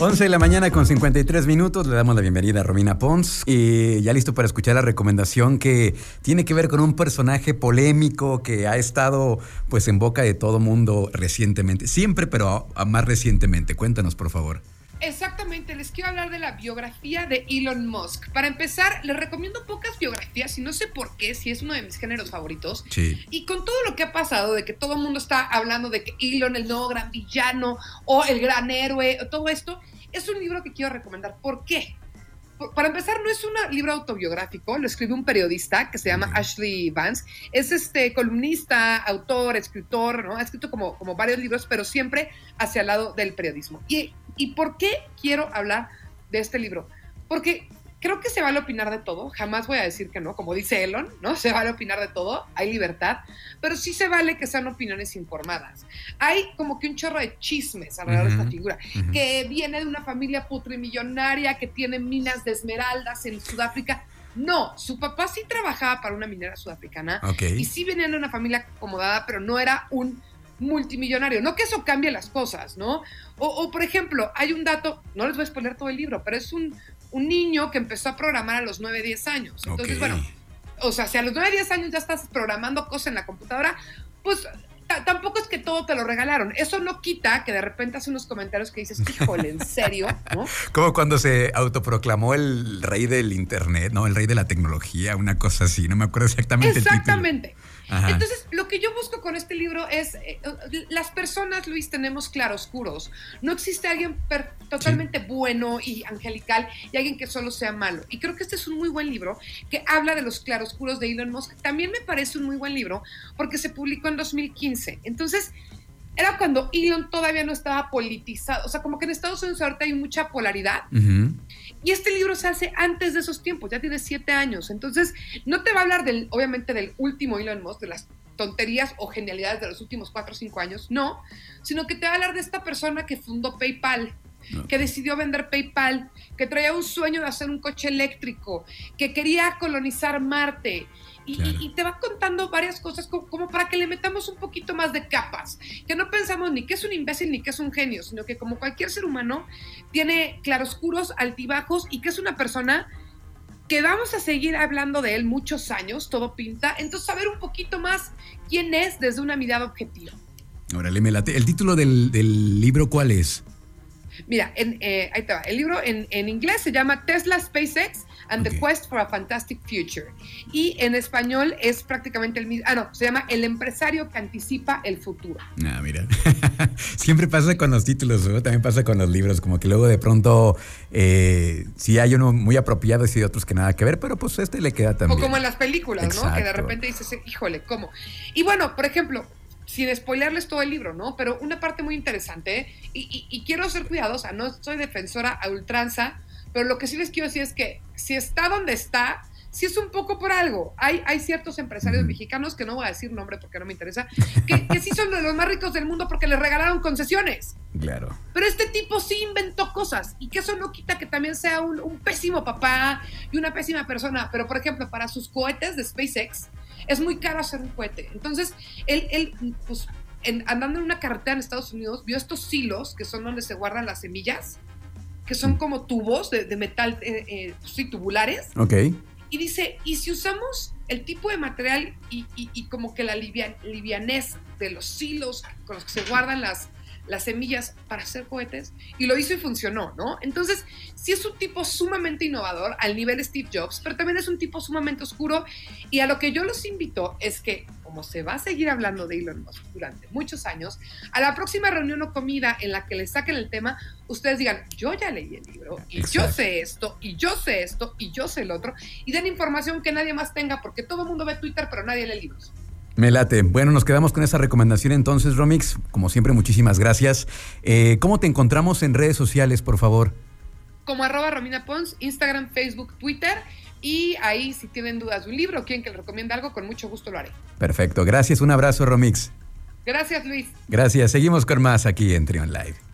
11 de la mañana con 53 minutos, le damos la bienvenida a Romina Pons y ya listo para escuchar la recomendación que tiene que ver con un personaje polémico que ha estado pues en boca de todo mundo recientemente, siempre pero más recientemente. Cuéntanos por favor. Exactamente, les quiero hablar de la biografía de Elon Musk. Para empezar, les recomiendo pocas biografías y no sé por qué, si es uno de mis géneros favoritos. Sí. Y con todo lo que ha pasado, de que todo el mundo está hablando de que Elon, el nuevo gran villano o el gran héroe, todo esto, es un libro que quiero recomendar. ¿Por qué? Para empezar, no es un libro autobiográfico, lo escribe un periodista que se llama Ashley Vance. Es este columnista, autor, escritor, ¿no? Ha escrito como, como varios libros, pero siempre hacia el lado del periodismo. ¿Y, ¿Y por qué quiero hablar de este libro? Porque creo que se vale opinar de todo, jamás voy a decir que no, como dice Elon, ¿no? Se vale opinar de todo, hay libertad, pero sí se vale que sean opiniones informadas. Hay como que un chorro de chismes alrededor de esta figura, que viene de una familia putrimillonaria que tiene minas de esmeraldas en Sudáfrica. No, su papá sí trabajaba para una minera sudafricana y sí venía de una familia acomodada, pero no era un multimillonario. No que eso cambie las cosas, ¿no? O, o, por ejemplo, hay un dato, no les voy a exponer todo el libro, pero es un, un niño que empezó a programar a los 9, 10 años. Entonces, bueno, o sea, si a los 9, 10 años ya estás programando cosas en la computadora, pues tampoco es que todo te lo regalaron. Eso no quita que de repente hace unos comentarios que dices, híjole, ¿en serio? ¿No? Como cuando se autoproclamó el rey del internet, ¿no? El rey de la tecnología, una cosa así, no me acuerdo exactamente. Exactamente. Entonces, lo que yo busco con este libro es, eh, las personas, Luis, tenemos claroscuros. No existe alguien totalmente bueno y angelical y alguien que solo sea malo. Y creo que este es un muy buen libro que habla de los claroscuros de Elon Musk. También me parece un muy buen libro porque se publicó en 2015. Entonces, era cuando Elon todavía no estaba politizado. O sea, como que en Estados Unidos ahorita hay mucha polaridad. Y este libro se hace antes de esos tiempos, ya tiene siete años. Entonces, no te va a hablar del, obviamente, del último Elon Musk, de las tonterías o genialidades de los últimos cuatro o cinco años, no, sino que te va a hablar de esta persona que fundó PayPal, que decidió vender PayPal, que traía un sueño de hacer un coche eléctrico, que quería colonizar Marte, y, te va contando varias cosas como, para que le metamos un poquito más de capas, que no pensamos ni que es un imbécil ni que es un genio, sino que como cualquier ser humano tiene claroscuros, altibajos y que es una persona que vamos a seguir hablando de él muchos años, todo pinta, entonces saber un poquito más quién es desde una mirada objetiva. Órale, me late. ¿El título del, libro cuál es? Mira, en, eh, ahí te va. El libro en, en inglés se llama Tesla SpaceX and the Quest for a Fantastic Future. Y en español es prácticamente el mismo. Ah, no, se llama El empresario que anticipa el futuro. Ah, mira. Siempre pasa con los títulos, ¿no? también pasa con los libros, como que luego de pronto eh, sí hay uno muy apropiado y otros que nada que ver, pero pues este le queda también. O como en las películas, ¿no? Que de repente dices, híjole, ¿cómo? Y bueno, por ejemplo, sin spoilerles todo el libro, ¿no? Pero una parte muy interesante, y, y, quiero ser cuidadosa, no soy defensora a ultranza pero lo que sí les quiero decir es que si está donde está, si es un poco por algo. Hay, hay ciertos empresarios mexicanos, que no voy a decir nombre porque no me interesa, que, que, sí son de los más ricos del mundo porque les regalaron concesiones. Claro. Pero este tipo sí inventó cosas y que eso no quita que también sea un, un pésimo papá y una pésima persona. Pero, por ejemplo, para sus cohetes de SpaceX es muy caro hacer un cohete. Entonces, él, él pues, andando en una carretera en Estados Unidos, vio estos silos que son donde se guardan las semillas que son como tubos de, metal, eh, eh, sí, tubulares. Ok. Y dice, ¿y si usamos el tipo de material y, como que la livianez de los hilos con los que se guardan las, las semillas para hacer cohetes y lo hizo y funcionó, ¿no? Entonces, sí es un tipo sumamente innovador al nivel Steve Jobs, pero también es un tipo sumamente oscuro y a lo que yo los invito es que, como se va a seguir hablando de Elon Musk durante muchos años, a la próxima reunión o comida en la que le saquen el tema, ustedes digan, yo ya leí el libro y yo sé esto y yo sé esto y yo sé el otro y den información que nadie más tenga porque todo el mundo ve Twitter pero nadie lee libros. Me late. Bueno, nos quedamos con esa recomendación entonces, Romix. Como siempre, muchísimas gracias. Eh, ¿Cómo te encontramos en redes sociales, por favor? Como arroba Romina Pons, Instagram, Facebook, Twitter. Y ahí, si tienen dudas de un libro o quieren que les recomiende algo, con mucho gusto lo haré. Perfecto. Gracias. Un abrazo, Romix. Gracias, Luis. Gracias. Seguimos con más aquí en Trion Live.